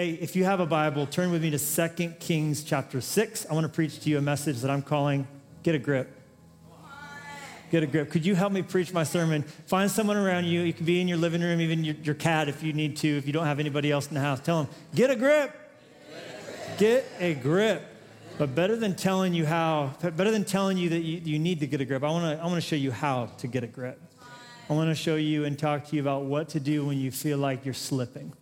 Hey, if you have a Bible, turn with me to 2 Kings chapter 6. I want to preach to you a message that I'm calling Get a Grip. Get a grip. Could you help me preach my sermon? Find someone around you. You can be in your living room, even your, your cat if you need to, if you don't have anybody else in the house. Tell them, Get a grip. Get a grip. But better than telling you how, better than telling you that you, you need to get a grip, I want to I want to show you how to get a grip. I want to show you and talk to you about what to do when you feel like you're slipping.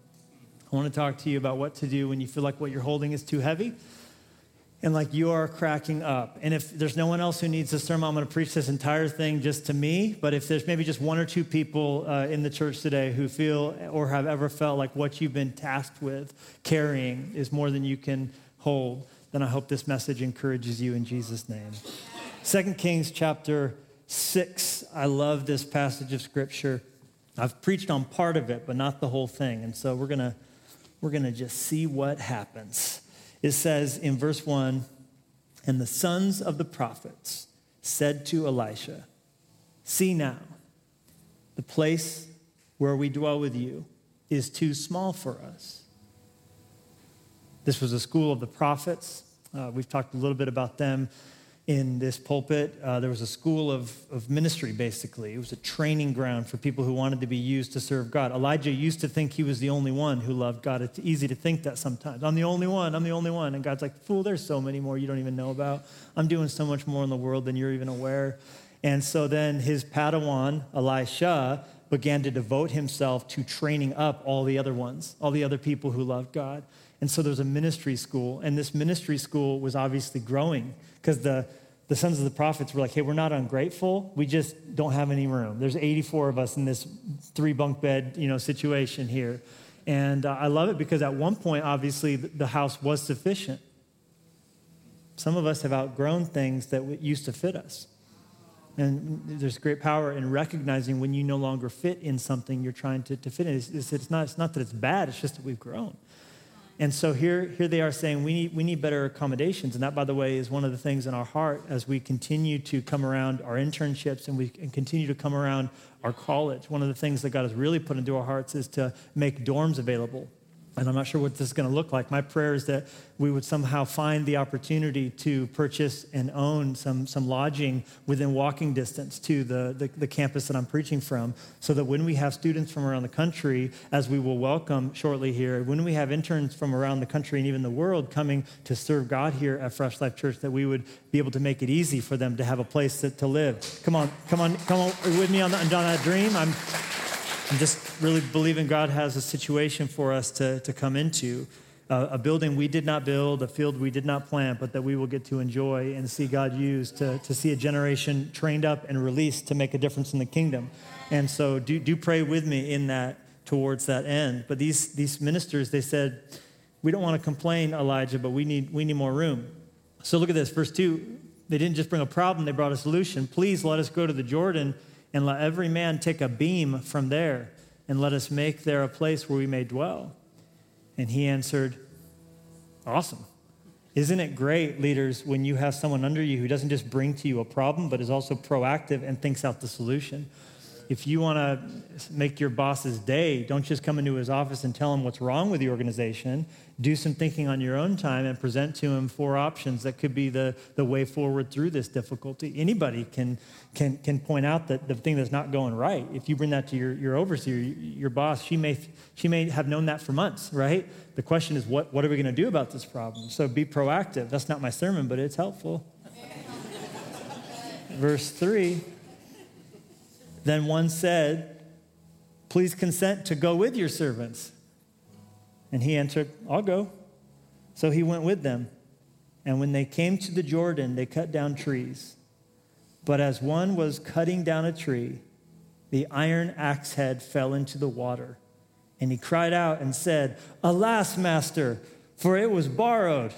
I want to talk to you about what to do when you feel like what you're holding is too heavy and like you are cracking up. And if there's no one else who needs this sermon, I'm going to preach this entire thing just to me. But if there's maybe just one or two people uh, in the church today who feel or have ever felt like what you've been tasked with carrying is more than you can hold, then I hope this message encourages you in Jesus' name. Second Kings chapter 6. I love this passage of scripture. I've preached on part of it, but not the whole thing. And so we're going to we're going to just see what happens. It says in verse 1 And the sons of the prophets said to Elisha, See now, the place where we dwell with you is too small for us. This was a school of the prophets. Uh, we've talked a little bit about them in this pulpit. Uh, there was a school of, of ministry, basically. It was a training ground for people who wanted to be used to serve God. Elijah used to think he was the only one who loved God. It's easy to think that sometimes. I'm the only one, I'm the only one. And God's like, fool, there's so many more you don't even know about. I'm doing so much more in the world than you're even aware. And so then his Padawan, Elisha, began to devote himself to training up all the other ones, all the other people who loved God. And so there's a ministry school, and this ministry school was obviously growing because the, the sons of the prophets were like, hey, we're not ungrateful. We just don't have any room. There's 84 of us in this three bunk bed, you know, situation here. And uh, I love it because at one point, obviously, the house was sufficient. Some of us have outgrown things that used to fit us. And there's great power in recognizing when you no longer fit in something you're trying to, to fit in. It's, it's, not, it's not that it's bad, it's just that we've grown. And so here, here they are saying we need, we need better accommodations. And that, by the way, is one of the things in our heart as we continue to come around our internships and we and continue to come around our college. One of the things that God has really put into our hearts is to make dorms available and I'm not sure what this is going to look like. My prayer is that we would somehow find the opportunity to purchase and own some, some lodging within walking distance to the, the, the, campus that I'm preaching from, so that when we have students from around the country, as we will welcome shortly here, when we have interns from around the country and even the world coming to serve God here at Fresh Life Church, that we would be able to make it easy for them to have a place to, to live. Come on, come on, come on with me on, the, on that dream. I'm I'm just really believing God has a situation for us to, to come into. Uh, a building we did not build, a field we did not plant, but that we will get to enjoy and see God use to, to see a generation trained up and released to make a difference in the kingdom. And so do, do pray with me in that towards that end. But these, these ministers, they said, we don't want to complain, Elijah, but we need, we need more room. So look at this, verse 2. They didn't just bring a problem, they brought a solution. Please let us go to the Jordan and let every man take a beam from there, and let us make there a place where we may dwell. And he answered, Awesome. Isn't it great, leaders, when you have someone under you who doesn't just bring to you a problem, but is also proactive and thinks out the solution? If you want to make your boss's day, don't just come into his office and tell him what's wrong with the organization. Do some thinking on your own time and present to him four options that could be the, the way forward through this difficulty. Anybody can, can, can point out that the thing that's not going right. If you bring that to your, your overseer, your boss, she may, she may have known that for months, right? The question is, what, what are we going to do about this problem? So be proactive. That's not my sermon, but it's helpful. Verse 3 then one said, Please consent to go with your servants. And he answered, I'll go. So he went with them. And when they came to the Jordan, they cut down trees. But as one was cutting down a tree, the iron axe head fell into the water. And he cried out and said, Alas, master, for it was borrowed.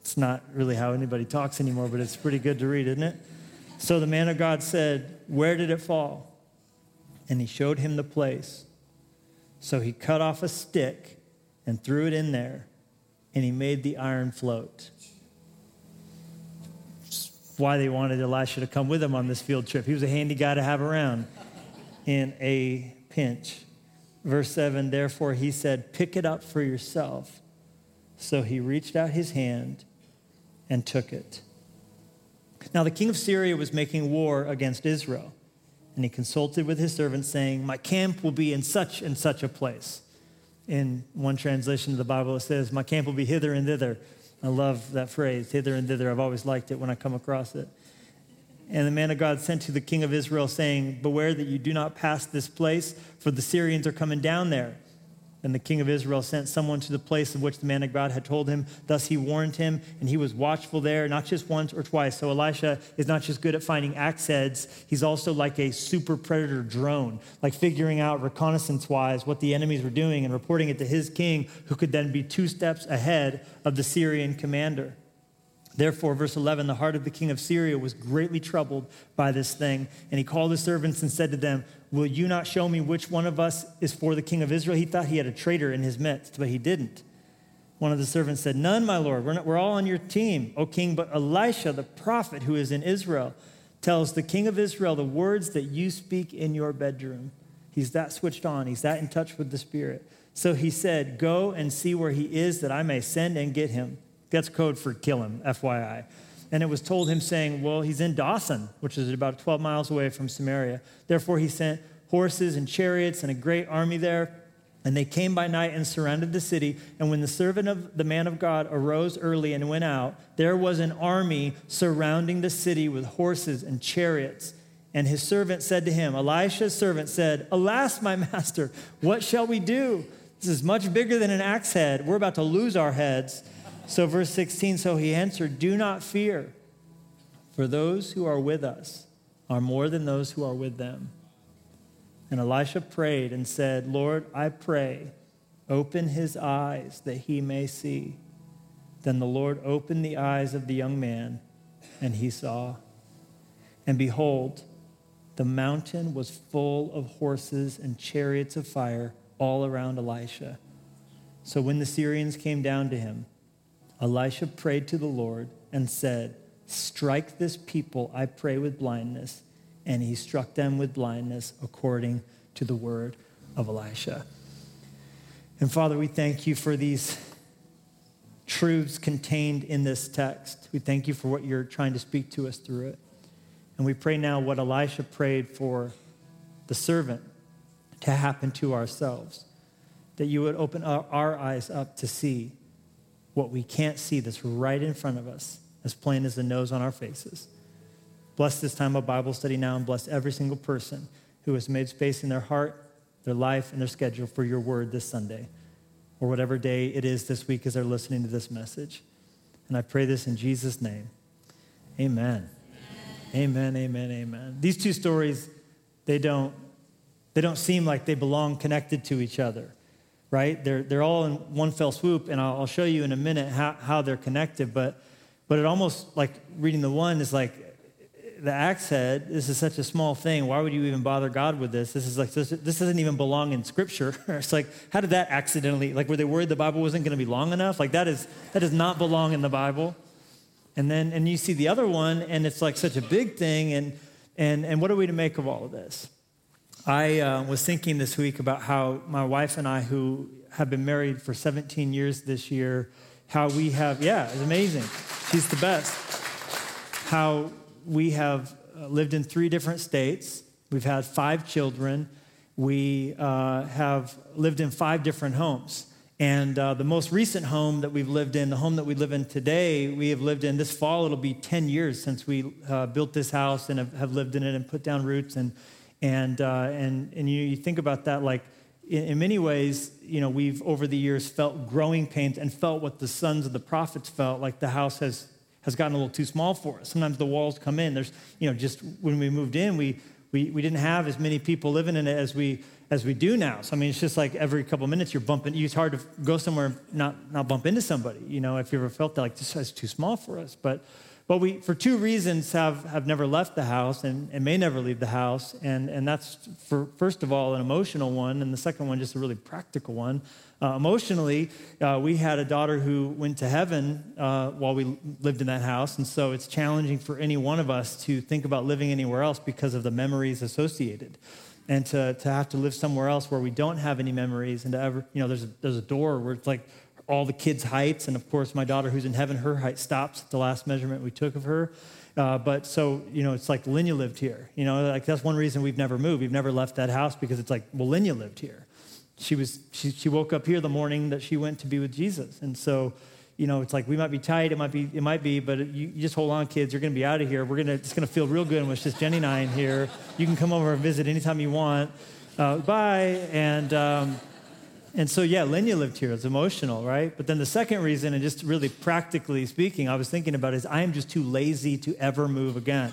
It's not really how anybody talks anymore, but it's pretty good to read, isn't it? So the man of God said, Where did it fall? And he showed him the place. So he cut off a stick and threw it in there, and he made the iron float. Why they wanted Elisha to come with him on this field trip. He was a handy guy to have around in a pinch. Verse 7 Therefore he said, Pick it up for yourself. So he reached out his hand and took it. Now the king of Syria was making war against Israel, and he consulted with his servants, saying, My camp will be in such and such a place. In one translation of the Bible, it says, My camp will be hither and thither. I love that phrase, hither and thither. I've always liked it when I come across it. And the man of God sent to the king of Israel, saying, Beware that you do not pass this place, for the Syrians are coming down there. And the king of Israel sent someone to the place of which the man of God had told him. Thus he warned him, and he was watchful there, not just once or twice. So Elisha is not just good at finding axe heads, he's also like a super predator drone, like figuring out reconnaissance wise what the enemies were doing and reporting it to his king, who could then be two steps ahead of the Syrian commander. Therefore, verse 11, the heart of the king of Syria was greatly troubled by this thing. And he called his servants and said to them, Will you not show me which one of us is for the king of Israel? He thought he had a traitor in his midst, but he didn't. One of the servants said, None, my lord. We're, not, we're all on your team, O king. But Elisha, the prophet who is in Israel, tells the king of Israel the words that you speak in your bedroom. He's that switched on, he's that in touch with the Spirit. So he said, Go and see where he is, that I may send and get him. That's code for kill him, FYI. And it was told him, saying, Well, he's in Dothan, which is about 12 miles away from Samaria. Therefore, he sent horses and chariots and a great army there. And they came by night and surrounded the city. And when the servant of the man of God arose early and went out, there was an army surrounding the city with horses and chariots. And his servant said to him, Elisha's servant said, Alas, my master, what shall we do? This is much bigger than an axe head. We're about to lose our heads. So, verse 16 so he answered, Do not fear, for those who are with us are more than those who are with them. And Elisha prayed and said, Lord, I pray, open his eyes that he may see. Then the Lord opened the eyes of the young man, and he saw. And behold, the mountain was full of horses and chariots of fire all around Elisha. So when the Syrians came down to him, Elisha prayed to the Lord and said, Strike this people, I pray, with blindness. And he struck them with blindness according to the word of Elisha. And Father, we thank you for these truths contained in this text. We thank you for what you're trying to speak to us through it. And we pray now what Elisha prayed for the servant to happen to ourselves, that you would open our, eyes up to see what we can't see that's right in front of us, as plain as the nose on our faces. Bless this time of Bible study now and bless every single person who has made space in their heart, their life, and their schedule for your word this Sunday or whatever day it is this week as they're listening to this message. And I pray this in Jesus' name. Amen. Amen, amen, amen. These two stories, they don't, they don't seem like they belong connected to each other right? They're, they're all in one fell swoop, and I'll, I'll show you in a minute how, how they're connected. But, but it almost like reading the one is like the axe head. This is such a small thing. Why would you even bother God with this? This is like this, this doesn't even belong in Scripture. it's like how did that accidentally? Like were they worried the Bible wasn't going to be long enough? Like that is that does not belong in the Bible. And then and you see the other one, and it's like such a big thing. And and and what are we to make of all of this? I uh, was thinking this week about how my wife and I, who have been married for 17 years this year, how we have, yeah, it's amazing. She's the best. How we have uh, lived in three different states. We've had five children. We uh, have lived in five different homes. And uh, the most recent home that we've lived in, the home that we live in today, we have lived in this fall. It'll be 10 years since we uh, built this house and have, have lived in it and put down roots. And and, uh, and, and you, you, think about that like, in, many ways, you know, we've over the years felt growing pains and felt what the sons of the prophets felt, like the house has, has gotten a little too small for us. Sometimes the walls come in. There's, you know, just when we moved in, we, we, we didn't have as many people living in it as we, as we do now. So, I mean, it's just like every couple of minutes you're bumping, it's hard to go somewhere and not, not bump into somebody, you know, if you ever felt that, like, this is too small for us. But, but we, for two reasons, have, have never left the house and, and may never leave the house. And, and that's, for, first of all, an emotional one, and the second one, just a really practical one. Uh, emotionally, uh, we had a daughter who went to heaven uh, while we lived in that house. And so it's challenging for any one of us to think about living anywhere else because of the memories associated. and to, to have to live somewhere else where we don't have any memories and to ever, you know, there's a, there's a door where it's like all the kids' heights. And of course, my daughter who's in heaven, her height stops at the last measurement we took of her. Uh, but so, you know, it's like Lenya lived here. You know, like that's one reason we've never moved. We've never left that house because it's like, well, Lenya lived here. She was, she, she woke up here the morning that she went to be with Jesus. And so, you know, it's like we might be tight, it might be, it might be, but you, you just hold on, kids. You're to be out of here. We're to, it's to feel real good when it's just Jenny and I in here. You can come over and visit anytime you want. Uh, bye. And, um, and so, yeah, Lenya lived here. It's emotional, right? But then the second reason, and just really practically speaking, I was thinking about is I am just too lazy to ever move again.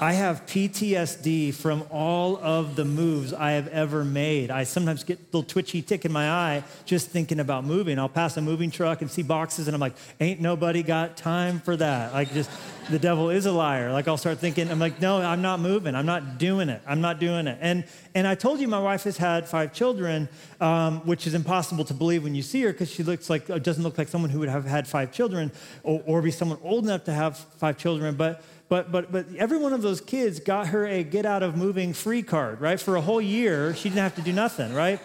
I have PTSD from all of the moves I have ever made. I sometimes get a little twitchy tick in my eye just thinking about moving. I'll pass a moving truck and see boxes, and I'm like, ain't nobody got time for that. Like, just the devil is a liar. Like, I'll start thinking, I'm like, no, I'm not moving. I'm not doing it. I'm not doing it. And, and I told you my wife has had five children, um, which is impossible to believe when you see her because she looks like, doesn't look like someone who would have had five children or, or be someone old enough to have five children. But but, but, but every one of those kids got her a get out of moving free card, right? For a whole year, she didn't have to do nothing, right?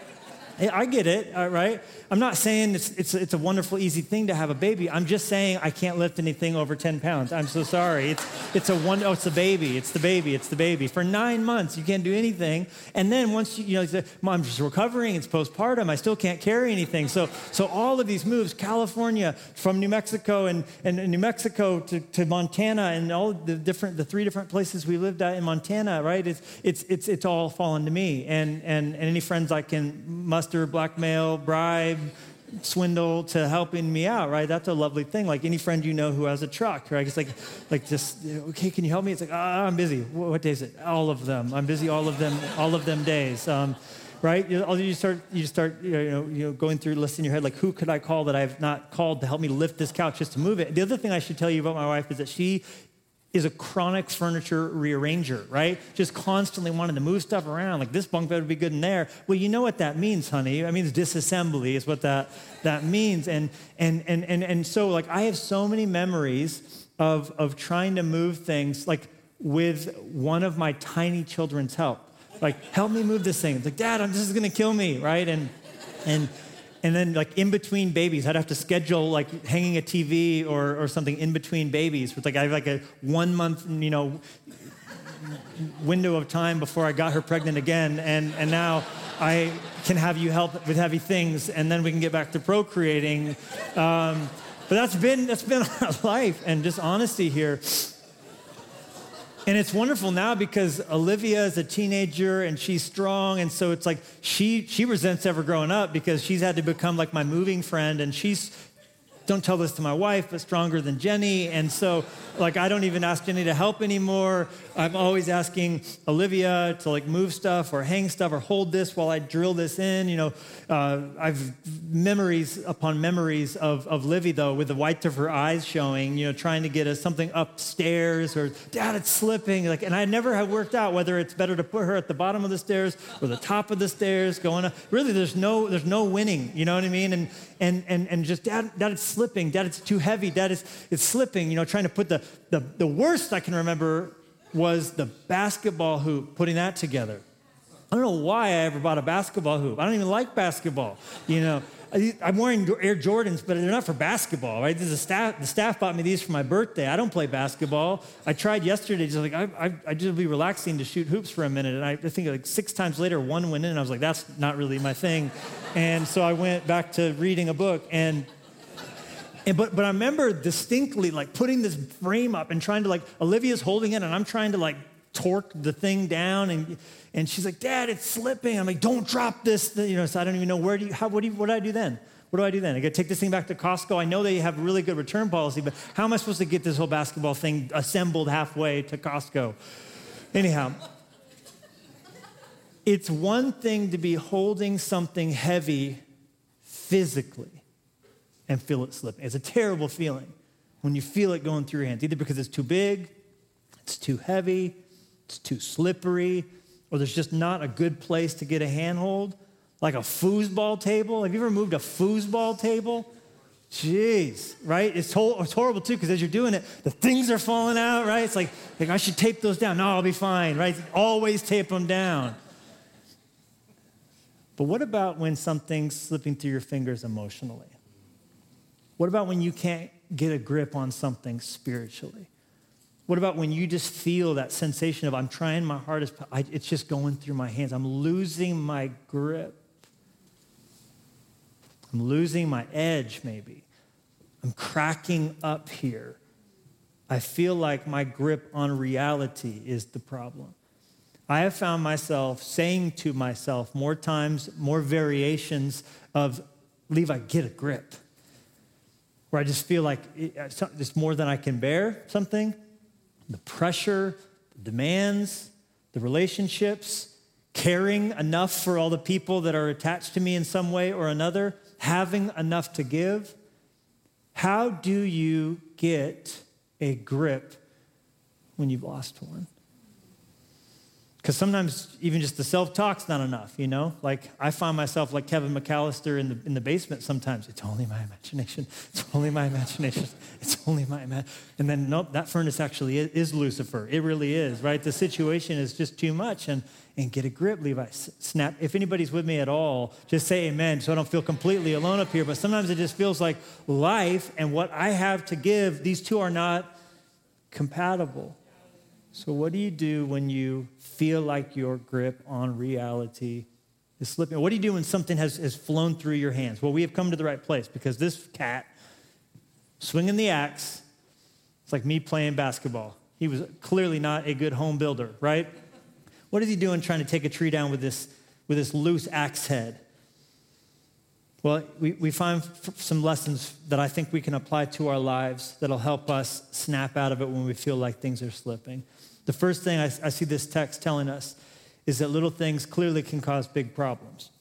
I get it, right? I'm not saying it's, it's, it's a wonderful, easy thing to have a baby. I'm just saying I can't lift anything over 10 pounds. I'm so sorry. It's, it's a one, oh, it's the baby. It's the baby. It's the baby. For nine months, you can't do anything. And then once you, you know, say, Mom, I'm just recovering. It's postpartum. I still can't carry anything. So, so all of these moves, California, from New Mexico and, and New Mexico to, to Montana and all the different, the three different places we lived at in Montana, right? It's, it's, it's, it's all fallen to me. And, and, and any friends I can muster, blackmail, bribe, swindle to helping me out, right? That's a lovely thing. Like any friend you know who has a truck, right? It's like, like just, okay, can you help me? It's like, ah, I'm busy. What day is it? All of them. I'm busy all of them, all of them days. Um, right? You, start, you start, you know, you know, going through, listing in your head, like, who could I call that I've not called to help me lift this couch just to move it? The other thing I should tell you about my wife is that she is a chronic furniture rearranger, right? Just constantly wanting to move stuff around. Like this bunk bed would be good in there. Well, you know what that means, honey. I mean, disassembly is what that that means. And and and and and so like I have so many memories of of trying to move things like with one of my tiny children's help. Like, help me move this thing. It's like, Dad, I'm, this is gonna kill me, right? And and and then like in between babies i'd have to schedule like hanging a tv or, or something in between babies with like i have like a one month you know window of time before i got her pregnant again. And and now i can have you help with heavy things and then we can get back to procreating. Um, but that's been that's been our life. And just honesty here and it's wonderful now because Olivia is a teenager and she's strong. And so it's like she, she resents ever growing up because she's had to become like my moving friend. And she's, don't tell this to my wife, but stronger than Jenny. And so like I don't even ask Jenny to help anymore. I'm always asking Olivia to like move stuff or hang stuff or hold this while I drill this in. You know, uh, I've memories upon memories of, of Livy though, with the whites of her eyes showing. You know, trying to get us something upstairs or Dad, it's slipping. Like, and I never have worked out whether it's better to put her at the bottom of the stairs or the top of the stairs going. Up. Really, there's no there's no winning. You know what I mean? And and and and just Dad, Dad, it's slipping. Dad, it's too heavy. Dad, it's it's slipping. You know, trying to put the the, the worst I can remember was the basketball hoop, putting that together. I don't know why I ever bought a basketball hoop. I don't even like basketball. You know, I'm wearing Air Jordans, but they're not for basketball, right? Is staff, the staff bought me these for my birthday. I don't play basketball. I tried yesterday, just like, I, I, I just be relaxing to shoot hoops for a minute. And I, I think like six times later, one went in, and I was like, that's not really my thing. And so I went back to reading a book, and and but but I remember distinctly like putting this frame up and trying to like Olivia's holding it and I'm trying to like torque the thing down and and she's like, Dad, it's slipping. I'm like, don't drop this. You know, so I don't even know where do you how what do you, what do I do then? What do I do then? I got to take this thing back to Costco. I know they have really good return policy, but how am I supposed to get this whole basketball thing assembled halfway to Costco? Anyhow, it's one thing to be holding something heavy physically and feel it slipping. It's a terrible feeling when you feel it going through your hands, either because it's too big, it's too heavy, it's too slippery, or there's just not a good place to get a handhold, like a foosball table. Have you ever moved a foosball table? Jeez, right? It's, to- it's horrible too, because as you're doing it, the things are falling out, right? It's like, like, I should tape those down. No, I'll be fine, right? Always tape them down. But what about when something's slipping through your fingers emotionally? What about when you can't get a grip on something spiritually? What about when you just feel that sensation of, I'm trying my hardest, I, it's just going through my hands? I'm losing my grip. I'm losing my edge, maybe. I'm cracking up here. I feel like my grip on reality is the problem. I have found myself saying to myself more times, more variations of, Levi, get a grip. Where I just feel like it's uh, more than I can bear, something. The pressure, the demands, the relationships, caring enough for all the people that are attached to me in some way or another, having enough to give. How do you get a grip when you've lost one? Because sometimes even just the self talk's not enough, you know? Like I find myself like Kevin McAllister in the, in the basement sometimes. It's only my imagination. It's only my imagination. It's only my imagination. And then, nope, that furnace actually is, is, Lucifer. It really is, right? The situation is just too much. And, and get a grip, Levi. Snap. If anybody's with me at all, just say amen so I don't feel completely alone up here. But sometimes it just feels like life and what I have to give, these two are not compatible. So, what do you do when you feel like your grip on reality is slipping? What do you do when something has, has flown through your hands? Well, we have come to the right place because this cat swinging the axe, it's like me playing basketball. He was clearly not a good home builder, right? What is he doing trying to take a tree down with this, with this loose axe head? Well, we, we find some lessons that I think we can apply to our lives that'll help us snap out of it when we feel like things are slipping. The first thing I, I see this text telling us is that little things clearly can cause big problems.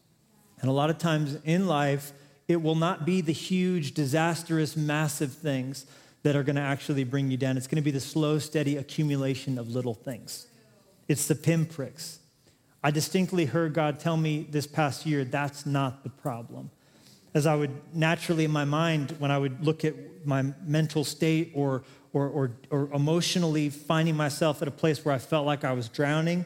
And a lot of times in life, it will not be the huge, disastrous, massive things that are going to actually bring you down. It's going to be the slow, steady accumulation of little things. It's the pinpricks. I distinctly heard God tell me this past year that's not the problem. As I would naturally in my mind, when I would look at my mental state or or, or, or emotionally finding myself at a place where I felt like I was drowning.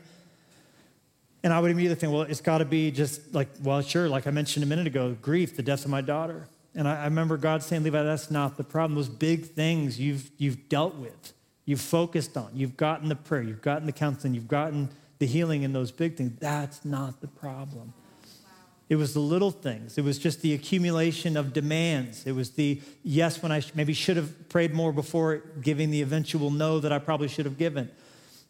And I would immediately think, well, it's got to be just like, well, sure, like I mentioned a minute ago, grief, the death of my daughter. And I, I remember God saying, Levi, that's not the problem. Those big things you've, you've dealt with, you've focused on, you've gotten the prayer, you've gotten the counseling, you've gotten the healing in those big things. That's not the problem. It was the little things. It was just the accumulation of demands. It was the yes when I maybe should have prayed more before giving the eventual no that I probably should have given.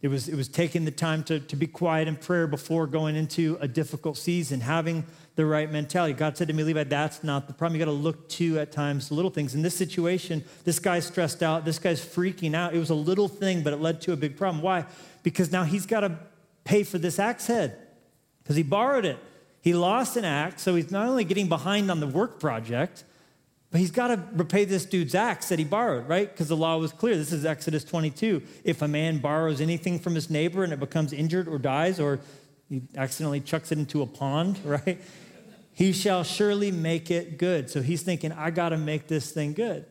It was, it was taking the time to, to be quiet in prayer before going into a difficult season, having the right mentality. God said to me, Levi, that's not the problem. You got to look to at times the little things. In this situation, this guy's stressed out. This guy's freaking out. It was a little thing, but it led to a big problem. Why? Because now he's got to pay for this axe head because he borrowed it. He lost an axe, so he's not only getting behind on the work project, but he's got to repay this dude's axe that he borrowed, right? Because the law was clear. This is Exodus 22. If a man borrows anything from his neighbor and it becomes injured or dies, or he accidentally chucks it into a pond, right? He shall surely make it good. So he's thinking, I got to make this thing good.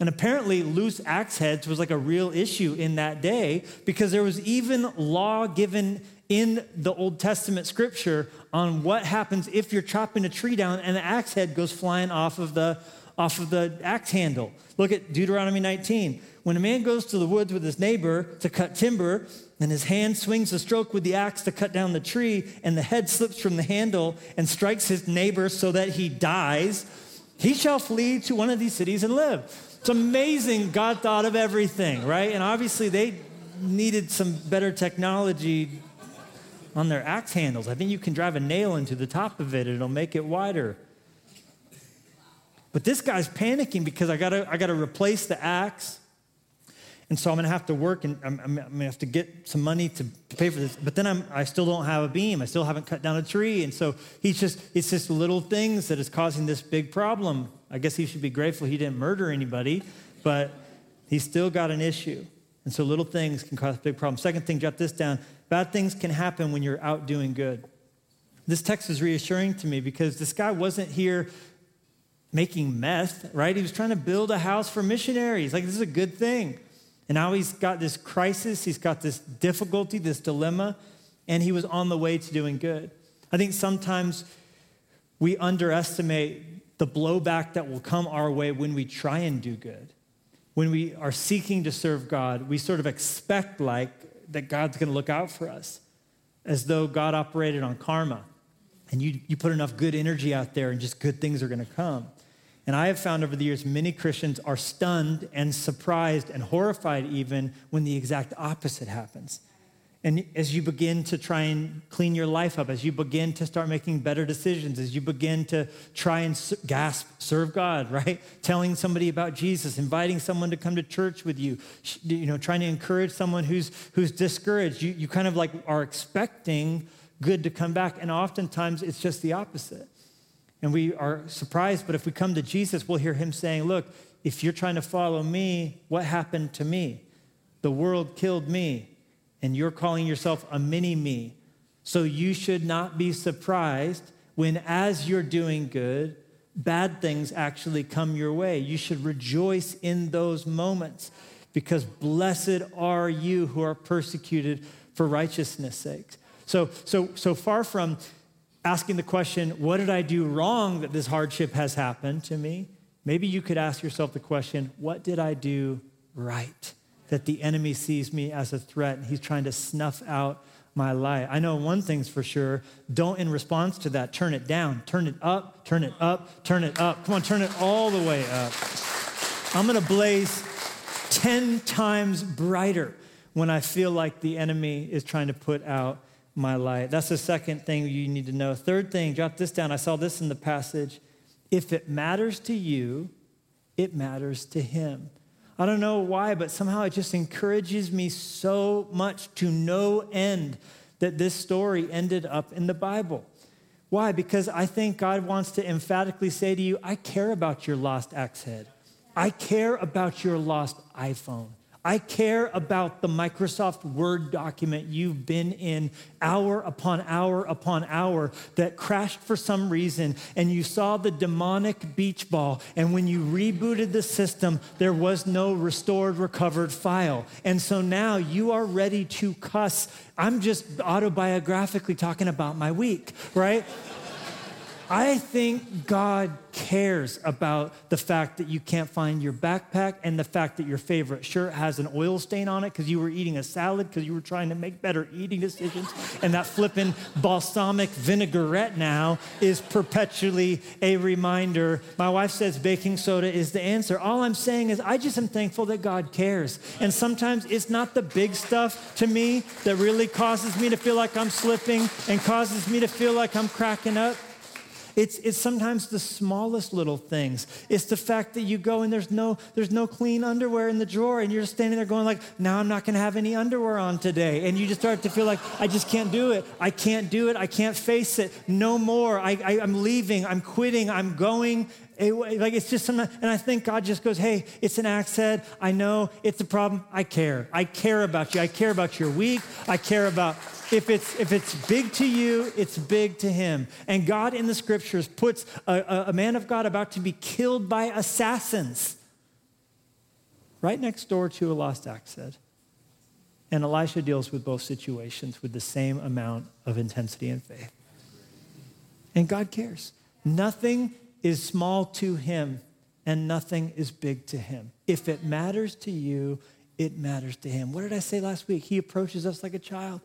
And apparently, loose axe heads was like a real issue in that day because there was even law given in the Old Testament scripture on what happens if you're chopping a tree down and the axe head goes flying off of the off of the axe handle. Look at Deuteronomy 19. When a man goes to the woods with his neighbor to cut timber, and his hand swings a stroke with the axe to cut down the tree, and the head slips from the handle and strikes his neighbor so that he dies, he shall flee to one of these cities and live. It's amazing God thought of everything, right? And obviously they needed some better technology on their axe handles. I think you can drive a nail into the top of it, it'll make it wider. But this guy's panicking because I gotta, I gotta replace the axe. And so I'm gonna have to work and I'm, I'm, gonna have to get some money to, to pay for this. But then I'm, I still don't have a beam. I still haven't cut down a tree. And so he's just, it's just little things that is causing this big problem. I guess he should be grateful he didn't murder anybody, but he's still got an issue. And so little things can cause big problems. Second thing, jot this down. Bad things can happen when you're out doing good. This text is reassuring to me because this guy wasn't here making meth, right? He was trying to build a house for missionaries. Like, this is a good thing. And now he's got this crisis, he's got this difficulty, this dilemma, and he was on the way to doing good. I think sometimes we underestimate the blowback that will come our way when we try and do good. When we are seeking to serve God, we sort of expect like that God's going to look out for us as though God operated on karma. And you, you put enough good energy out there and just good things are going to come. And I have found over the years, many Christians are stunned and surprised and horrified even when the exact opposite happens. And as you begin to try and clean your life up, as you begin to start making better decisions, as you begin to try and gasp, serve God, right? Telling somebody about Jesus, inviting someone to come to church with you, you know, trying to encourage someone who's, who's discouraged, you, you kind of like are expecting good to come back. And oftentimes it's just the opposite. And we are surprised, but if we come to Jesus, we'll hear him saying, Look, if you're trying to follow me, what happened to me? The world killed me and you're calling yourself a mini me. So you should not be surprised when, as you're doing good, bad things actually come your way. You should rejoice in those moments because blessed are you who are persecuted for righteousness' sake. So, so, so far from asking the question, what did I do wrong that this hardship has happened to me? Maybe you could ask yourself the question, what did I do right? That the enemy sees me as a threat and he's trying to snuff out my light. I know one thing's for sure. Don't, in response to that, turn it down. Turn it up, turn it up, turn it up. Come on, turn it all the way up. I'm gonna blaze 10 times brighter when I feel like the enemy is trying to put out my light. That's the second thing you need to know. Third thing, jot this down. I saw this in the passage. If it matters to you, it matters to him. I don't know why, but somehow it just encourages me so much to no end that this story ended up in the Bible. Why? Because I think God wants to emphatically say to you, I care about your lost axe head. I care about your lost iPhone. I care about the Microsoft Word document you've been in hour upon hour upon hour that crashed for some reason, and you saw the demonic beach ball. And when you rebooted the system, there was no restored, recovered file. And so now you are ready to cuss. I'm just autobiographically talking about my week, right? I think God cares about the fact that you can't find your backpack and the fact that your favorite shirt has an oil stain on it because you were eating a salad because you were trying to make better eating decisions. And that flippin' balsamic vinaigrette now is perpetually a reminder. My wife says baking soda is the answer. All I'm saying is I just am thankful that God cares. And sometimes it's not the big stuff to me that really causes me to feel like I'm slipping and causes me to feel like I'm cracking up. It's, it's sometimes the smallest little things. It's the fact that you go and there's no, there's no clean underwear in the drawer and you're just standing there going like, now I'm not going to have any underwear on today. And you just start to feel like, I just can't do it. I can't do it. I can't face it. No more. I, I, I'm leaving. I'm quitting. I'm going. It, like it's just something, and I think God just goes, "Hey, it's an axe head. I know it's a problem. I care. I care about you. I care about your week. I care about if it's, if it's big to you, it's big to him. And God in the scriptures puts a, a, man of God about to be killed by assassins right next door to a lost head. And Elisha deals with both situations with the same amount of intensity and faith. And God cares. Nothing is small to him, and nothing is big to him. If it matters to you, it matters to him. What did I say last week? He approaches us like a child.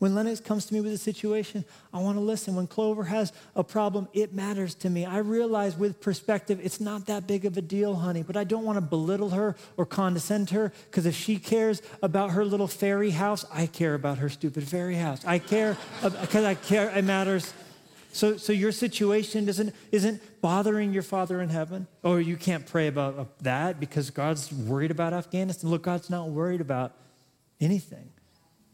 When Lennox comes to me with a situation, I want to listen. When Clover has a problem, it matters to me. I realize with perspective, it's not that big of a deal, honey, but I don't want to belittle her or condescend her because if she cares about her little fairy house, I care about her stupid fairy house. I care because I care, it matters. So, so your situation isn't, isn't bothering your Father in heaven, or you can't pray about uh, that because God's worried about Afghanistan. Look, God's not worried about anything.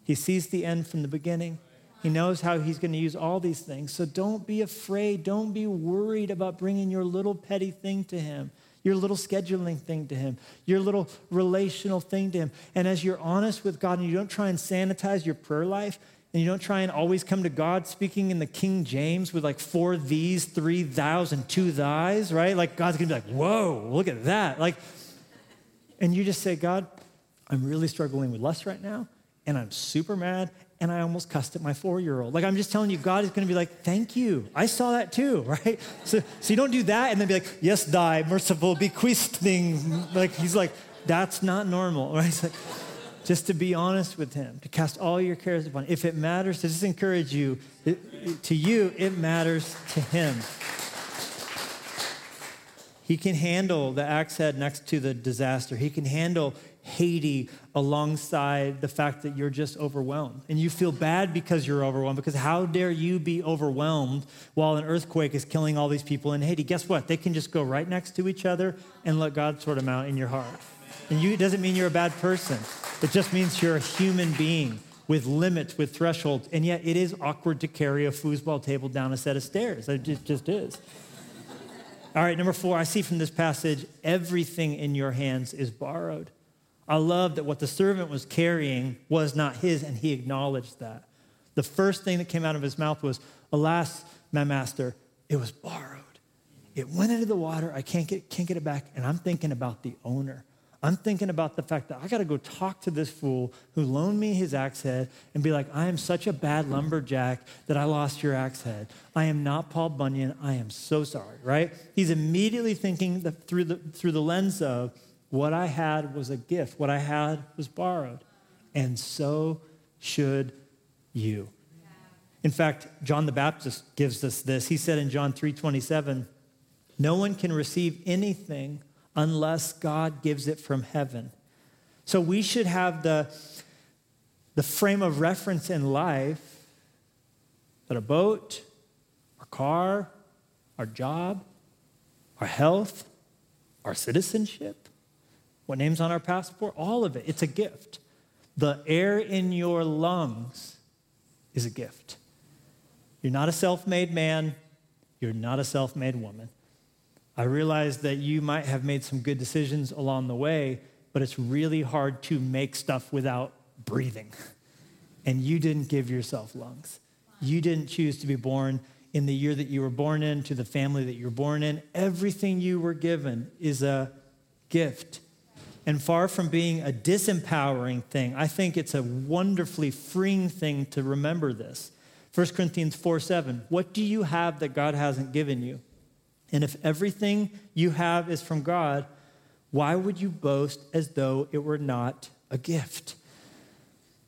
He sees the end from the beginning. He knows how he's going to use all these things. So don't be afraid. Don't be worried about bringing your little petty thing to him, your little scheduling thing to him, your little relational thing to him. And as you're honest with God and you don't try and sanitize your prayer life, and you don't try and always come to God speaking in the King James with like four these, three thous, and two thys, right? Like God's gonna be like, whoa, look at that. Like, and you just say, God, I'm really struggling with lust right now and I'm super mad and I almost cussed at my four year old. Like, I'm just telling you, God is to be like, thank you. I saw that too, right? So, so you don't do that and then be like, yes, die, merciful, bequeathed thing. Like, he's like, that's not normal, right? Like, just to be honest with him, to cast all your cares upon him. If it matters, to just encourage you, it, it, to you, it matters to him. He can handle the axe head next to the disaster. He can handle Haiti alongside the fact that you're just overwhelmed. And you feel bad because you're overwhelmed, because how dare you be overwhelmed while an earthquake is killing all these people in Haiti? Guess what? They can just go right next to each other and let God sort them out in your heart. And you, it doesn't mean you're a bad person, it just means you're a human being with limits, with thresholds. And yet it is awkward to carry a foosball table down a set of stairs. It just, just is. All right, number four, I see from this passage everything in your hands is borrowed. I love that what the servant was carrying was not his, and he acknowledged that. The first thing that came out of his mouth was, Alas, my master, it was borrowed. It went into the water. I can't get, can't get it back. And I'm thinking about the owner. I'm thinking about the fact that I got to go talk to this fool who loaned me his axe head and be like, I am such a bad lumberjack that I lost your axe head. I am not Paul Bunyan. I am so sorry, right? He's immediately thinking through, the, through the lens of, what I had was a gift, what I had was borrowed. And so should you. In fact, John the Baptist gives us this. He said in John 3:27, "No one can receive anything unless God gives it from heaven." So we should have the, the frame of reference in life that a boat, our car, our job, our health, our citizenship, what name's on our passport, all of it. It's a gift. The air in your lungs is a gift. You're not a self made man, you're not a self made woman. I realize that you might have made some good decisions along the way, but it's really hard to make stuff without breathing. And you didn't give yourself lungs. You didn't choose to be born in the year that you were born in, to the family that you were born in. Everything you were given is a gift and far from being a disempowering thing, I think it's a wonderfully freeing thing to remember this. 1 Corinthians 4 7, what do you have that God hasn't given you? And if everything you have is from God, why would you boast as though it were not a gift?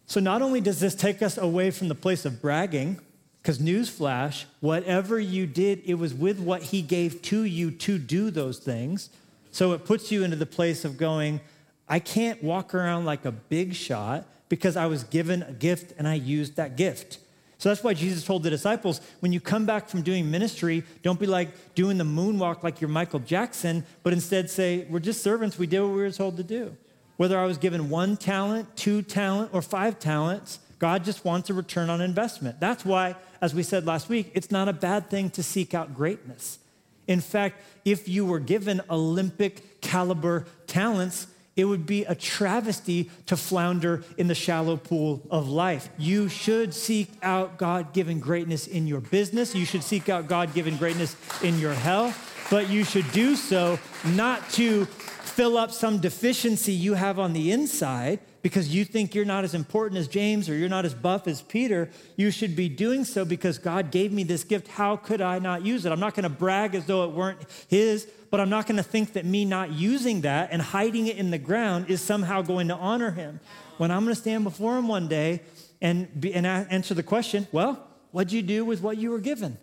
So, not only does this take us away from the place of bragging, because newsflash, whatever you did, it was with what He gave to you to do those things. So it puts you into the place of going, I can't walk around like a big shot because I was given a gift and I used that gift. So that's why Jesus told the disciples when you come back from doing ministry, don't be like doing the moonwalk like you're Michael Jackson, but instead say, We're just servants. We did what we were told to do. Whether I was given one talent, two talent, or five talents, God just wants a return on investment. That's why, as we said last week, it's not a bad thing to seek out greatness. In fact, if you were given Olympic caliber talents, it would be a travesty to flounder in the shallow pool of life. You should seek out God given greatness in your business. You should seek out God given greatness in your health, but you should do so not to fill up some deficiency you have on the inside, because you think you're not as important as James or you're not as buff as Peter. You should be doing so because God gave me this gift. How could I not use it? I'm not going to brag as though it weren't His, but I'm not going to think that me not using that and hiding it in the ground is somehow going to honor Him. When I'm going to stand before Him one day and, be, and answer the question, well, what'd you do with what you were given?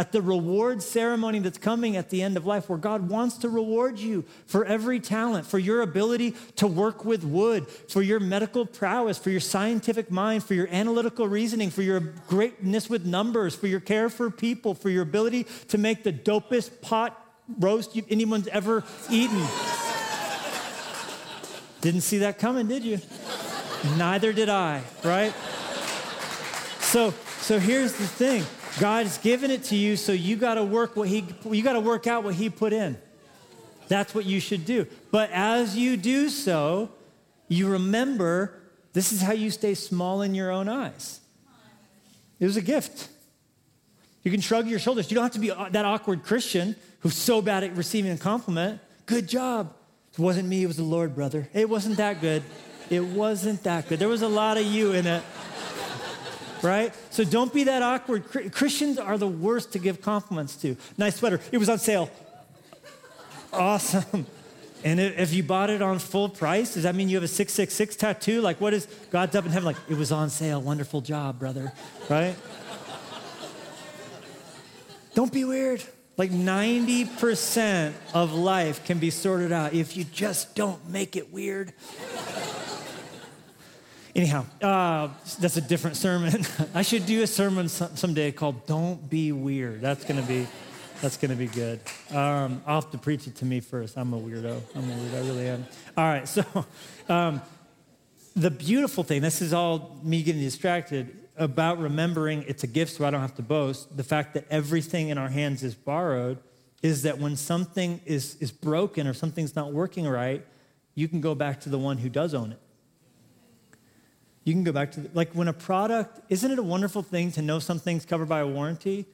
At the reward ceremony that's coming at the end of life, where God wants to reward you for every talent, for your ability to work with wood, for your medical prowess, for your scientific mind, for your analytical reasoning, for your greatness with numbers, for your care for people, for your ability to make the dopest pot roast anyone's ever eaten. Didn't see that coming, did you? Neither did I, right? So, so here's the thing God's given it to you, so you got to work what he you got to work out what he put in. That's what you should do. But as you do so, you remember this is how you stay small in your own eyes. It was a gift. You can shrug your shoulders. You don't have to be uh, that awkward Christian who's so bad at receiving a compliment. Good job. It wasn't me, it was the Lord, brother. It wasn't that good. It wasn't that good. There was a lot of you in it. Right? So don't be that awkward. Christians are the worst to give compliments to. Nice sweater. It was on sale. Awesome. And if you bought it on full price, does that mean you have a 666 tattoo? Like, what is God's up in heaven? Like, it was on sale. Wonderful job, brother. Right? Don't be weird. Like 90% of life can be sorted out if you just don't make it weird. Anyhow, uh, that's a different sermon. I should do a sermon someday called "Don't Be Weird." That's gonna be, that's gonna be good. Um, I'll have to preach it to me first. I'm a weirdo. I'm a weirdo. I really am. All right. So, um, the beautiful thing. This is all me getting distracted about remembering it's a gift, so I don't have to boast. The fact that everything in our hands is borrowed is that when something is is broken or something's not working right, you can go back to the one who does own it. You can go back to, the, like when a product, isn't it a wonderful thing to know something's covered by a warranty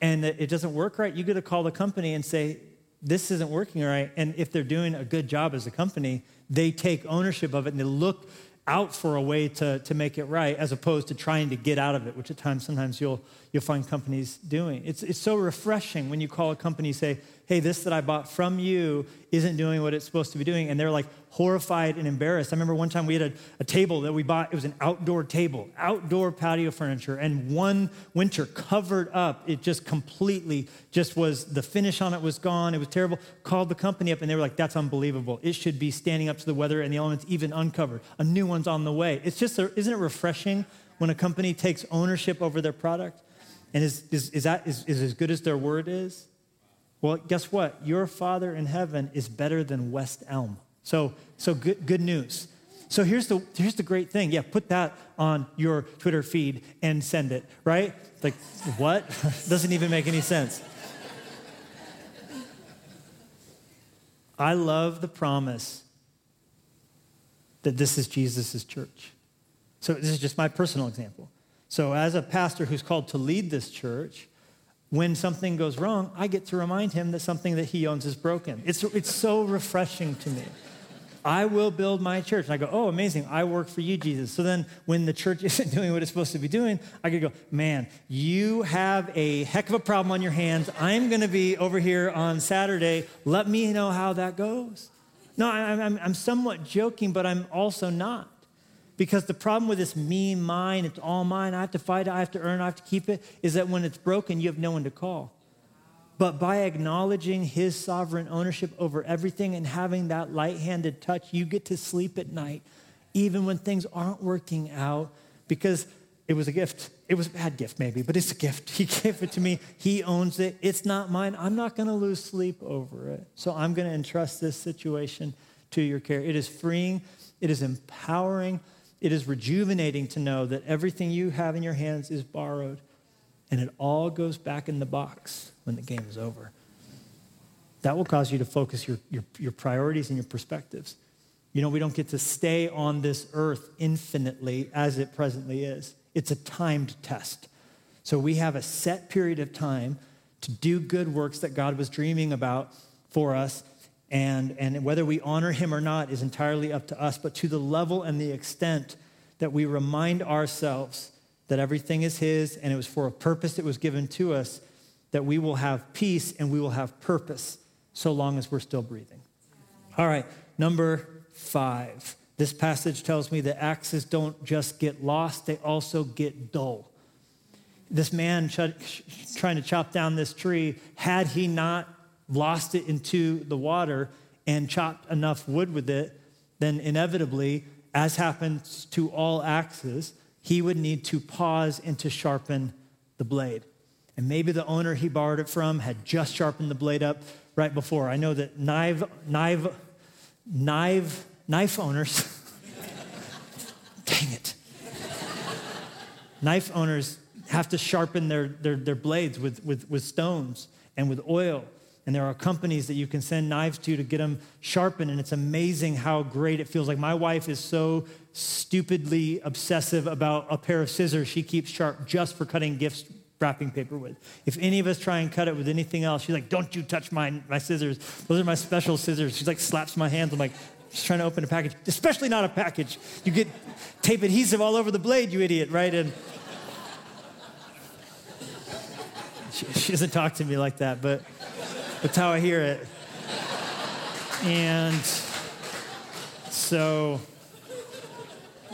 and it doesn't work right? You get to call the company and say, this isn't working right. And if they're doing a good job as a company, they take ownership of it and they look out for a way to, to make it right as opposed to trying to get out of it, which at times sometimes you'll, you'll find companies doing. It's, it's so refreshing when you call a company and say, hey, this that I bought from you isn't doing what it's supposed to be doing. And they're like horrified and embarrassed. I remember one time we had a, a table that we bought, it was an outdoor table, outdoor patio furniture. And one winter covered up, it just completely just was, the finish on it was gone. It was terrible. Called the company up and they were like, that's unbelievable. It should be standing up to the weather and the elements even uncovered. A new one's on the way. It's just, isn't it refreshing when a company takes ownership over their product? And is, is, is that is, is as good as their word is? Well, guess what? Your Father in heaven is better than West Elm. So, so good, good news. So here's the, here's the great thing. Yeah, put that on your Twitter feed and send it, right? Like, what? Doesn't even make any sense. I love the promise that this is Jesus' church. So this is just my personal example. So, as a pastor who's called to lead this church, when something goes wrong, I get to remind him that something that he owns is broken. It's, it's so refreshing to me. I will build my church. And I go, oh, amazing. I work for you, Jesus. So then when the church isn't doing what it's supposed to be doing, I could go, man, you have a heck of a problem on your hands. I'm going to be over here on Saturday. Let me know how that goes. No, I'm, I'm somewhat joking, but I'm also not. Because the problem with this me, mine, it's all mine, I have to fight it, I have to earn I have to keep it, is that when it's broken, you have no one to call. But by acknowledging his sovereign ownership over everything and having that light handed touch, you get to sleep at night, even when things aren't working out, because it was a gift. It was a bad gift, maybe, but it's a gift. He gave it to me. He owns it. It's not mine. I'm not going to lose sleep over it. So I'm going to entrust this situation to your care. It is freeing, it is empowering it is rejuvenating to know that everything you have in your hands is borrowed and it all goes back in the box when the game is over. That will cause you to focus your, your, your priorities and your perspectives. You know, we don't get to stay on this earth infinitely as it presently is. It's a timed test. So we have a set period of time to do good works that God was dreaming about for us and, and whether we honor him or not is entirely up to us, but to the level and the extent that we remind ourselves that everything is his and it was for a purpose that was given to us, that we will have peace and we will have purpose so long as we're still breathing. All right, number five. This passage tells me that axes don't just get lost, they also get dull. This man ch- trying to chop down this tree, had he not lost it into the water and chopped enough wood with it, then inevitably, as happens to all axes, he would need to pause and to sharpen the blade. And maybe the owner he borrowed it from had just sharpened the blade up right before. I know that knife, knife, knife, knife owners, dang it, knife owners have to sharpen their, their, their blades with, with, with stones and with oil and there are companies that you can send knives to to get them sharpened. And it's amazing how great it feels. Like my wife is so stupidly obsessive about a pair of scissors she keeps sharp just for cutting gifts wrapping paper with. If any of us try and cut it with anything else, she's like, don't you touch my, my scissors. Those are my special scissors. She's like, slaps my hands. I'm like, just trying to open a package, especially not a package. You get tape adhesive all over the blade, you idiot, right? And She, she doesn't talk to me like that, but that's how I hear it. And so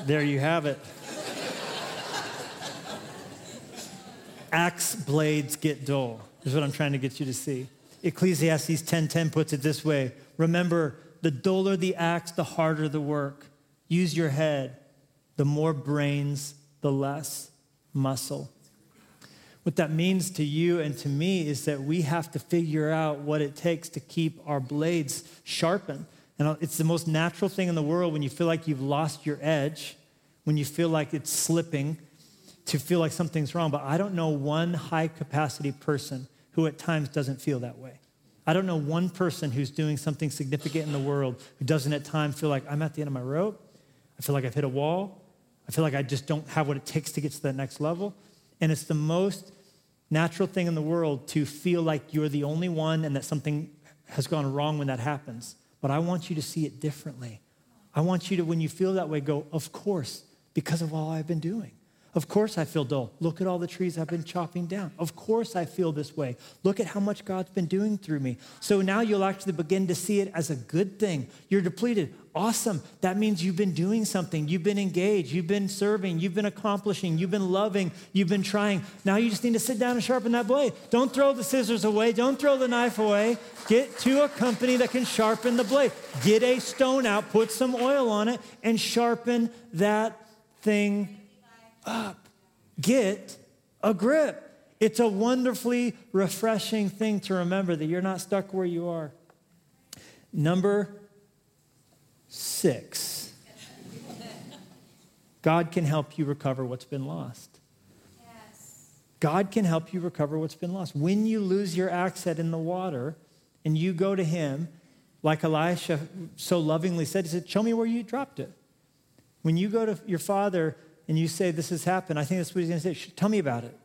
there you have it. Axe blades get dull, is what I'm trying to get you to see. Ecclesiastes 10:10 puts it this way: Remember, the duller the axe, the harder the work. Use your head. The more brains, the less muscle. What that means to you and to me is that we have to figure out what it takes to keep our blades sharpened. And it's the most natural thing in the world when you feel like you've lost your edge, when you feel like it's slipping, to feel like something's wrong. But I don't know one high capacity person who at times doesn't feel that way. I don't know one person who's doing something significant in the world who doesn't at times feel like I'm at the end of my rope. I feel like I've hit a wall. I feel like I just don't have what it takes to get to that next level. And it's the most natural thing in the world to feel like you're the only one and that something has gone wrong when that happens. But I want you to see it differently. I want you to, when you feel that way, go, of course, because of all I've been doing. Of course I feel dull. Look at all the trees I've been chopping down. Of course I feel this way. Look at how much God's been doing through me. So now you'll actually begin to see it as a good thing. You're depleted. Awesome. That means you've been doing something. You've been engaged. You've been serving. You've been accomplishing. You've been loving. You've been trying. Now you just need to sit down and sharpen that blade. Don't throw the scissors away. Don't throw the knife away. Get to a company that can sharpen the blade. Get a stone out, put some oil on it, and sharpen that thing up. Get a grip. It's a wonderfully refreshing thing to remember that you're not stuck where you are. Number six God can help you recover what's been lost. God can help you recover what's been lost. When you lose your head in the water and you go to Him, like Elisha so lovingly said, He said, Show me where you dropped it. When you go to your father and you say, This has happened, I think that's what he's going to say. Tell me about it.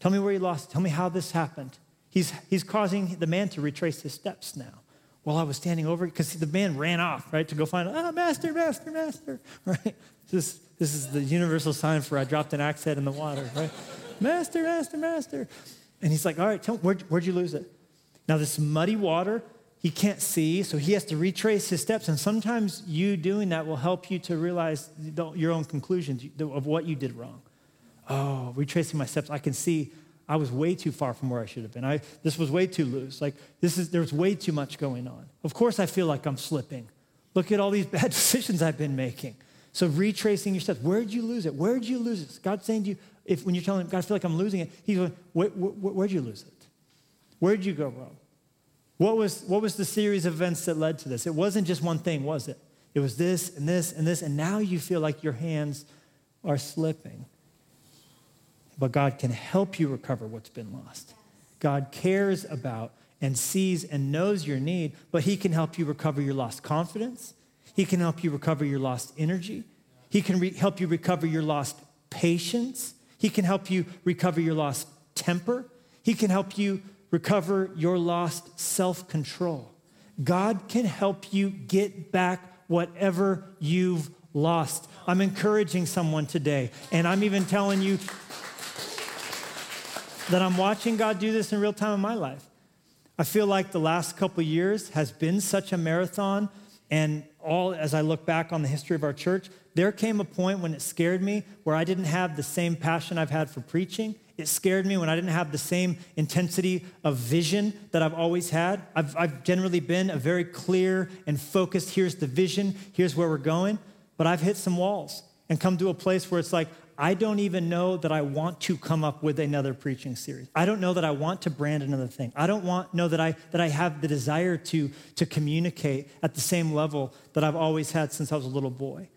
Tell me where you lost. it. Tell me how this happened. He's, he's causing the man to retrace his steps now. While I was standing over, because the man ran off, right, to go find, ah, master, master, master, right? This, this is the universal sign for I dropped an axe head in the water, right? master, master, master. And he's like, all right, tell, me, where'd, where'd you lose it? Now, this muddy water, he can't see, so he has to retrace his steps. And sometimes you doing that will help you to realize your own conclusions of what you did wrong. Oh, retracing my steps, I can see I was way too far from where I should have been. I, this was way too loose. Like, this is, there's way too much going on. Of course, I feel like I'm slipping. Look at all these bad decisions I've been making. So, retracing your steps. Where'd you lose it? Where'd you lose it? God saying to you, if when you're telling him, God, I feel like I'm losing it, he's going, where, where, where'd you lose it? Where'd you go wrong? What was, what was the series of events that led to this? It wasn't just one thing, was it? It was this and this and this, and now you feel like your hands are slipping. But God can help you recover what's been lost. God cares about and sees and knows your need, but He can help you recover your lost confidence. He can help you recover your lost energy. He can re- help you recover your lost patience. He can help you recover your lost temper. He can help you recover your lost self control. God can help you get back whatever you've lost. I'm encouraging someone today, and I'm even telling you that I'm watching God do this in real time in my life. I feel like the last couple years has been such a marathon, and all as I look back on the history of our church, there came a point when it scared me where I didn't have the same passion I've had for preaching it scared me when I didn't have the same intensity of vision that I've always had. I've, I've generally been a very clear and focused here's the vision, here's where we're going. But I've hit some walls and come to a place where it's like, I don't even know that I want to come up with another preaching series. I don't know that I want to brand another thing. I don't want know that I that I have the desire to to communicate at the same level that I've always had since I was a little boy.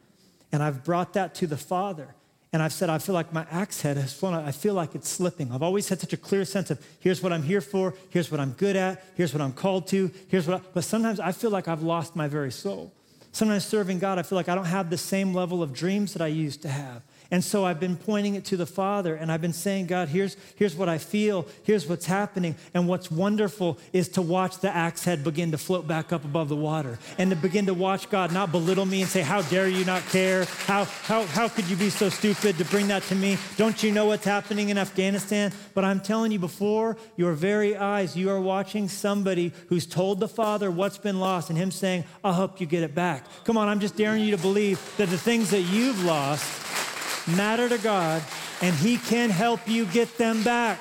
And I've brought that to the Father. And I've said, I feel like my axe head has flown. I feel like it's slipping. I've always had such a clear sense of here's what I'm here for, here's what I'm good at, here's what I'm called to, here's what I, but sometimes I feel like I've lost my very soul. Sometimes serving God, I feel like I don't have the same level of dreams that I used to have. And so I've been pointing it to the Father and I've been saying, God, here's, here's what I feel, here's what's happening. And what's wonderful is to watch the axe head begin to float back up above the water and to begin to watch God not belittle me and say, How dare you not care? How, how, how could you be so stupid to bring that to me? Don't you know what's happening in Afghanistan? But I'm telling you, before your very eyes, you are watching somebody who's told the Father what's been lost and Him saying, I'll help you get it back. Come on, I'm just daring you to believe that the things that you've lost matter to God, and He can help you get them back.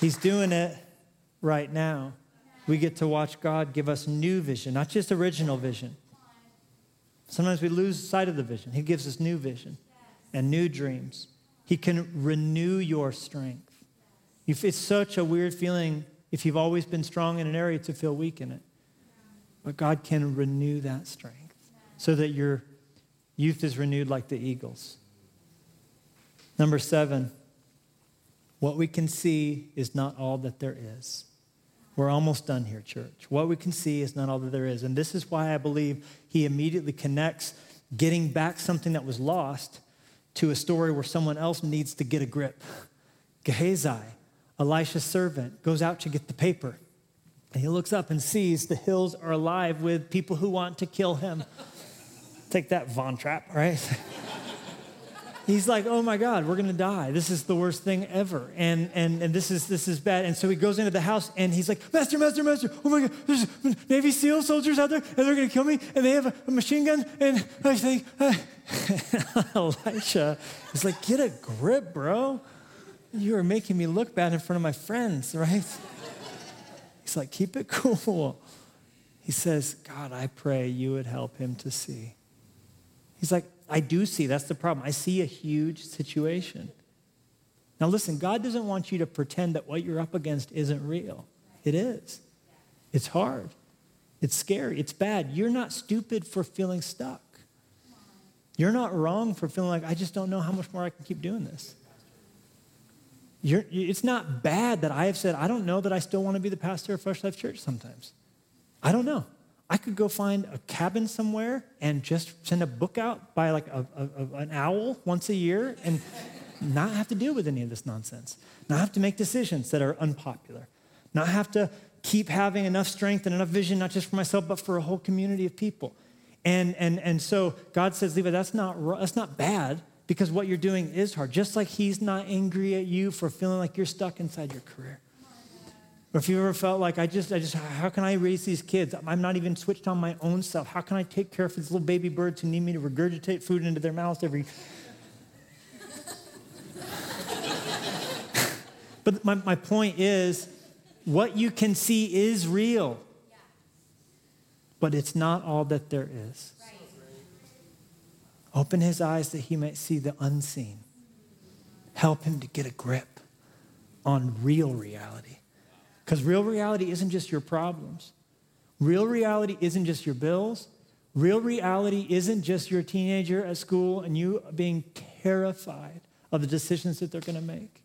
He's doing it right now. We get to watch God give us new vision, not just original vision. Sometimes we lose sight of the vision. He gives us new vision and new dreams. He can renew your strength. It's such a weird feeling if you've always been strong in an area to feel weak in it. But God can renew that strength so that your Youth is renewed like the eagles. Number seven, what we can see is not all that there is. We're almost done here, church. What we can see is not all that there is. And this is why I believe he immediately connects getting back something that was lost to a story where someone else needs to get a grip. Gehazi, Elisha's servant, goes out to get the paper. And he looks up and sees the hills are alive with people who want to kill him. Take that, Von Trapp, right? He's like, oh my God, we're gonna die. This is the worst thing ever. And, and, and this, is, this is bad. And so he goes into the house and he's like, Master, Master, Master, oh my God, there's Navy SEAL soldiers out there and they're gonna kill me and they have a, a machine gun. And I think, uh, Elisha is like, get a grip, bro. You are making me look bad in front of my friends, right? He's like, keep it cool. He says, God, I pray you would help him to see. He's like, I do see. That's the problem. I see a huge situation. Now, listen, God doesn't want you to pretend that what you're up against isn't real. It is. It's hard. It's scary. It's bad. You're not stupid for feeling stuck. You're not wrong for feeling like, I just don't know how much more I can keep doing this. You're, it's not bad that I have said, I don't know that I still want to be the pastor of Fresh Life Church sometimes. I don't know. I could go find a cabin somewhere and just send a book out by like a, a, an owl once a year and not have to deal with any of this nonsense. Not have to make decisions that are unpopular. Not have to keep having enough strength and enough vision, not just for myself, but for a whole community of people. And, and, and so God says, Levi, that's not, that's not bad because what you're doing is hard. Just like He's not angry at you for feeling like you're stuck inside your career. Or if you ever felt like I just, I just, how can I raise these kids? I'm not even switched on my own self. How can I take care of these little baby birds who need me to regurgitate food into their mouths every? but my, my point is, what you can see is real, but it's not all that there is. Open his eyes that he might see the unseen. Help him to get a grip on real reality. Because real reality isn't just your problems. Real reality isn't just your bills. Real reality isn't just your teenager at school and you being terrified of the decisions that they're going to make.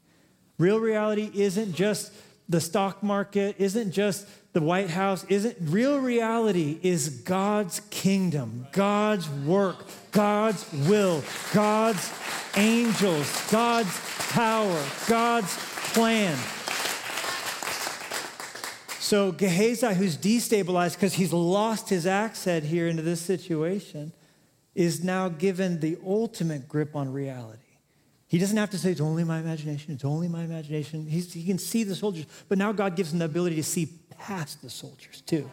Real reality isn't just the stock market, isn't just the White House, isn't real reality is God's kingdom, God's work, God's will, God's angels, God's power, God's plan. So Gehazi, who's destabilized because he's lost his axe head here into this situation, is now given the ultimate grip on reality. He doesn't have to say, it's only my imagination, it's only my imagination. He's, he can see the soldiers, but now God gives him the ability to see past the soldiers too.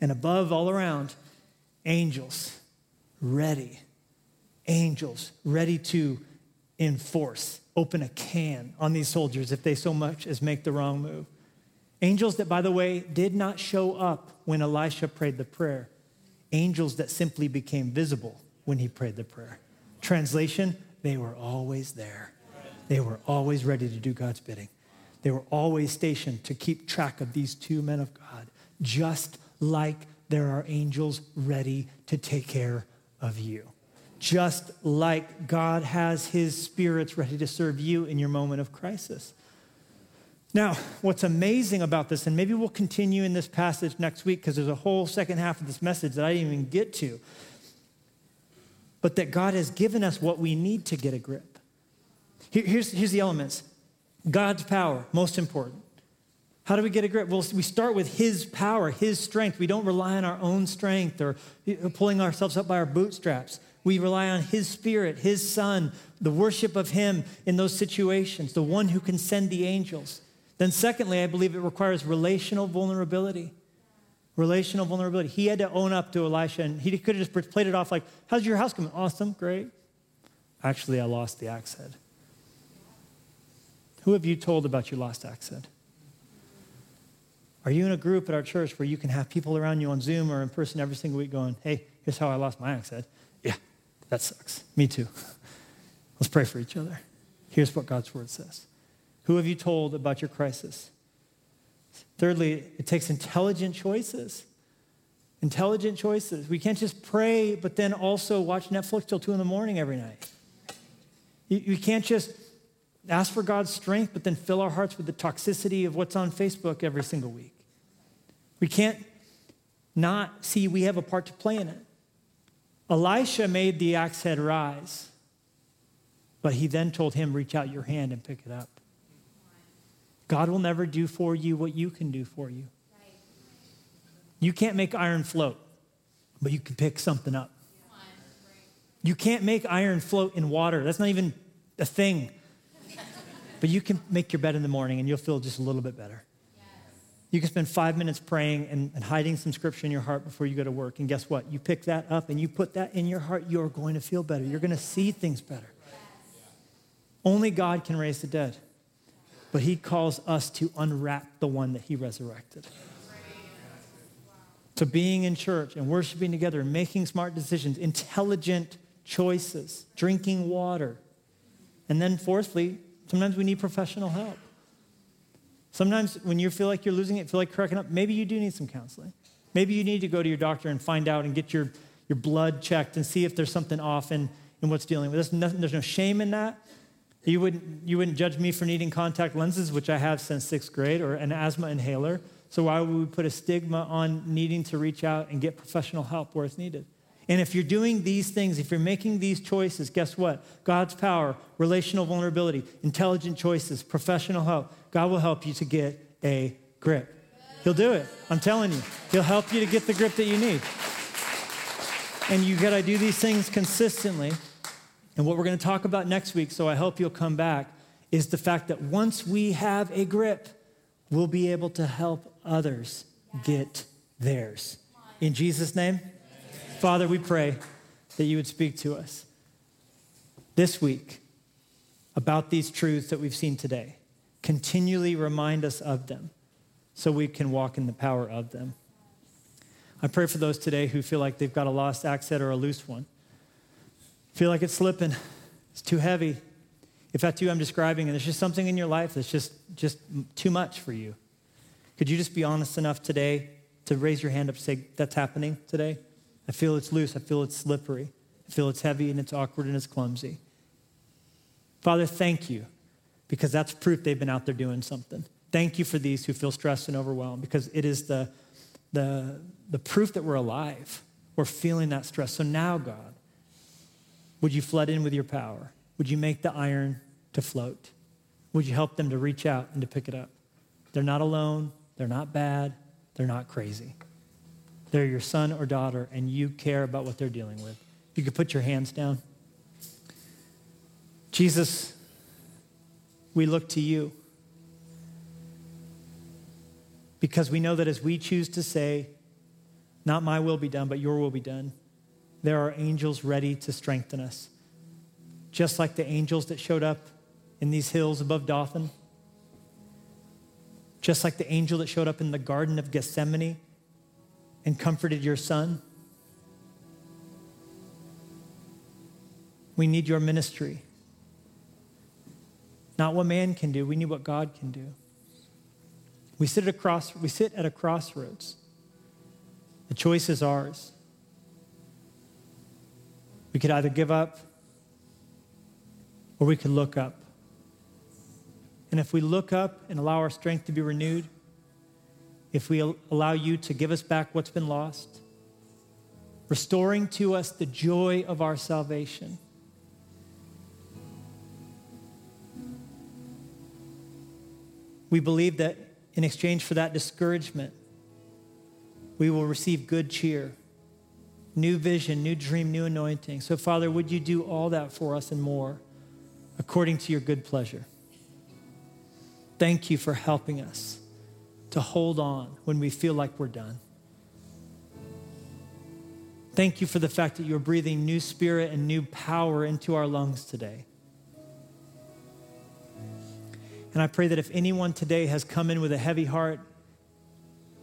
And above, all around, angels ready. Angels ready to enforce, open a can on these soldiers if they so much as make the wrong move. Angels that, by the way, did not show up when Elisha prayed the prayer. Angels that simply became visible when he prayed the prayer. Translation, they were always there. They were always ready to do God's bidding. They were always stationed to keep track of these two men of God, just like there are angels ready to take care of you. Just like God has his spirits ready to serve you in your moment of crisis. Now, what's amazing about this, and maybe we'll continue in this passage next week because there's a whole second half of this message that I didn't even get to. but that God has given us what we need to get a grip. Here, here's, here's the elements God's power, most important. How do we get a grip? Well, we start with His power, His strength. We don't rely on our own strength or pulling ourselves up by our bootstraps. We rely on His Spirit, His Son, the worship of Him in those situations, the one who can send the angels. Then, secondly, I believe it requires relational vulnerability. Relational vulnerability. He had to own up to Elisha, and he could have just played it off like, How's your house coming? Awesome, great. Actually, I lost the axe head. Who have you told about your lost axe head? Are you in a group at our church where you can have people around you on Zoom or in person every single week going, Hey, here's how I lost my axe head? Yeah, that sucks. Me too. Let's pray for each other. Here's what God's word says. Who have you told about your crisis? Thirdly, it takes intelligent choices. Intelligent choices. We can't just pray, but then also watch Netflix till two in the morning every night. You, can't just ask for God's strength, but then fill our hearts with the toxicity of what's on Facebook every single week. We can't not see we have a part to play in it. Elisha made the axe head rise, but he then told him, Reach out your hand and pick it up. God will never do for you what you can do for you. You can't make iron float, but you can pick something up. You can't make iron float in water. That's not even a thing. But you can make your bed in the morning and you'll feel just a little bit better. You can spend five minutes praying and, and, hiding some scripture in your heart before you go to work. And guess what? You pick that up and you put that in your heart, you're going to feel better. You're going to see things better. Only God can raise the dead but he calls us to unwrap the one that he resurrected. To being in church and worshiping together and making smart decisions, intelligent choices, drinking water. And then, fourthly, sometimes we need professional help. Sometimes when you feel like you're losing it, feel like cracking up, maybe you do need some counseling. Maybe you need to go to your doctor and find out and get your, your blood checked and see if there's something off in, in what's dealing with. Nothing, there's no shame in that. You wouldn't, you wouldn't judge me for needing contact lenses, which I have since sixth grade, or an asthma inhaler. So why would we put a stigma on needing to reach out and get professional help where it's needed? And if you're doing these things, if you're making these choices, guess what? God's power, relational vulnerability, intelligent choices, professional help, God will help you to get a grip. He'll do it. I'm telling you. He'll help you to get the grip that you need. And you got to do these things consistently. And what we're going to talk about next week, so I hope you'll come back, is the fact that once we have a grip, we'll be able to help others get theirs. In Jesus' name, Father, we pray that you would speak to us this week about these truths that we've seen today. Continually remind us of them so we can walk in the power of them. I pray for those today who feel like they've got a lost accent or a loose one feel like it's slipping, it's too heavy. If that's you I'm describing, and there's just something in your life that's just, just too much for you, could you just be honest enough today to raise your hand up and say, That's happening today? I feel it's loose. I feel it's slippery. I feel it's heavy and it's awkward and it's clumsy. Father, thank you because that's proof they've been out there doing something. Thank you for these who feel stressed and overwhelmed because it is the, the, the proof that we're alive. We're feeling that stress. So now, God, would you flood in with your power? Would you make the iron to float? Would you help them to reach out and to pick it up? They're not alone. They're not bad. They're not crazy. They're your son or daughter, and you care about what they're dealing with. You could put your hands down. Jesus, we look to you because we know that as we choose to say, Not my will be done, but your will be done, there are angels ready to strengthen us. Just like the angels that showed up in these hills above Dothan, just like the angel that showed up in the Garden of Gethsemane and comforted your son. We need your ministry. Not what man can do, we need what God can do. We sit at a cross, we sit at a crossroads. The choice is ours. We could either give up or we could look up. And if we look up and allow our strength to be renewed, if we allow you to give us back what's been lost, restoring to us the joy of our salvation. We believe that in exchange for that discouragement, we will receive good cheer, new vision, new dream, new anointing. So, Father, would you do all that for us and more according to your good pleasure? Thank you for helping us to hold on when we feel like we're done. Thank you for the fact that you're breathing new spirit and new power into our lungs today. And I pray that if anyone today has come in with a heavy heart,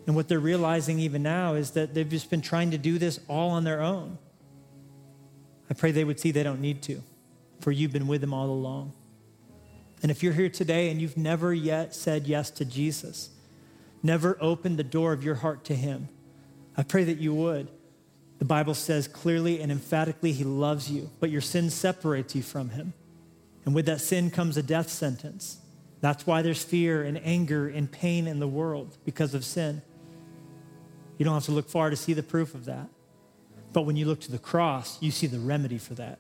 and what they're realizing even now is that they've just been trying to do this all on their own, I pray they would see they don't need to, for you've been with them all along. And if you're here today and you've never yet said yes to Jesus, never opened the door of your heart to Him, I pray that you would. The Bible says clearly and emphatically He loves you, but your sin separates you from Him. And with that sin comes a death sentence. That's why there's fear and anger and pain in the world because of sin. You don't have to look far to see the proof of that. But when you look to the cross, you see the remedy for that.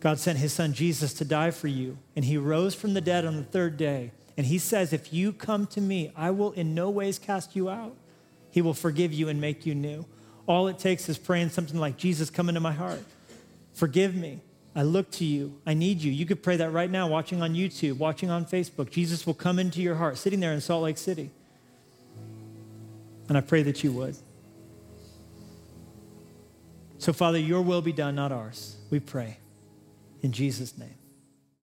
God sent his son Jesus to die for you, and he rose from the dead on the third day. And he says, If you come to me, I will in no ways cast you out. He will forgive you and make you new. All it takes is praying something like, Jesus, come into my heart. Forgive me. I look to you. I need you. You could pray that right now, watching on YouTube, watching on Facebook. Jesus will come into your heart, sitting there in Salt Lake City. And I pray that you would. So, Father, your will be done, not ours. We pray. In Jesus' name.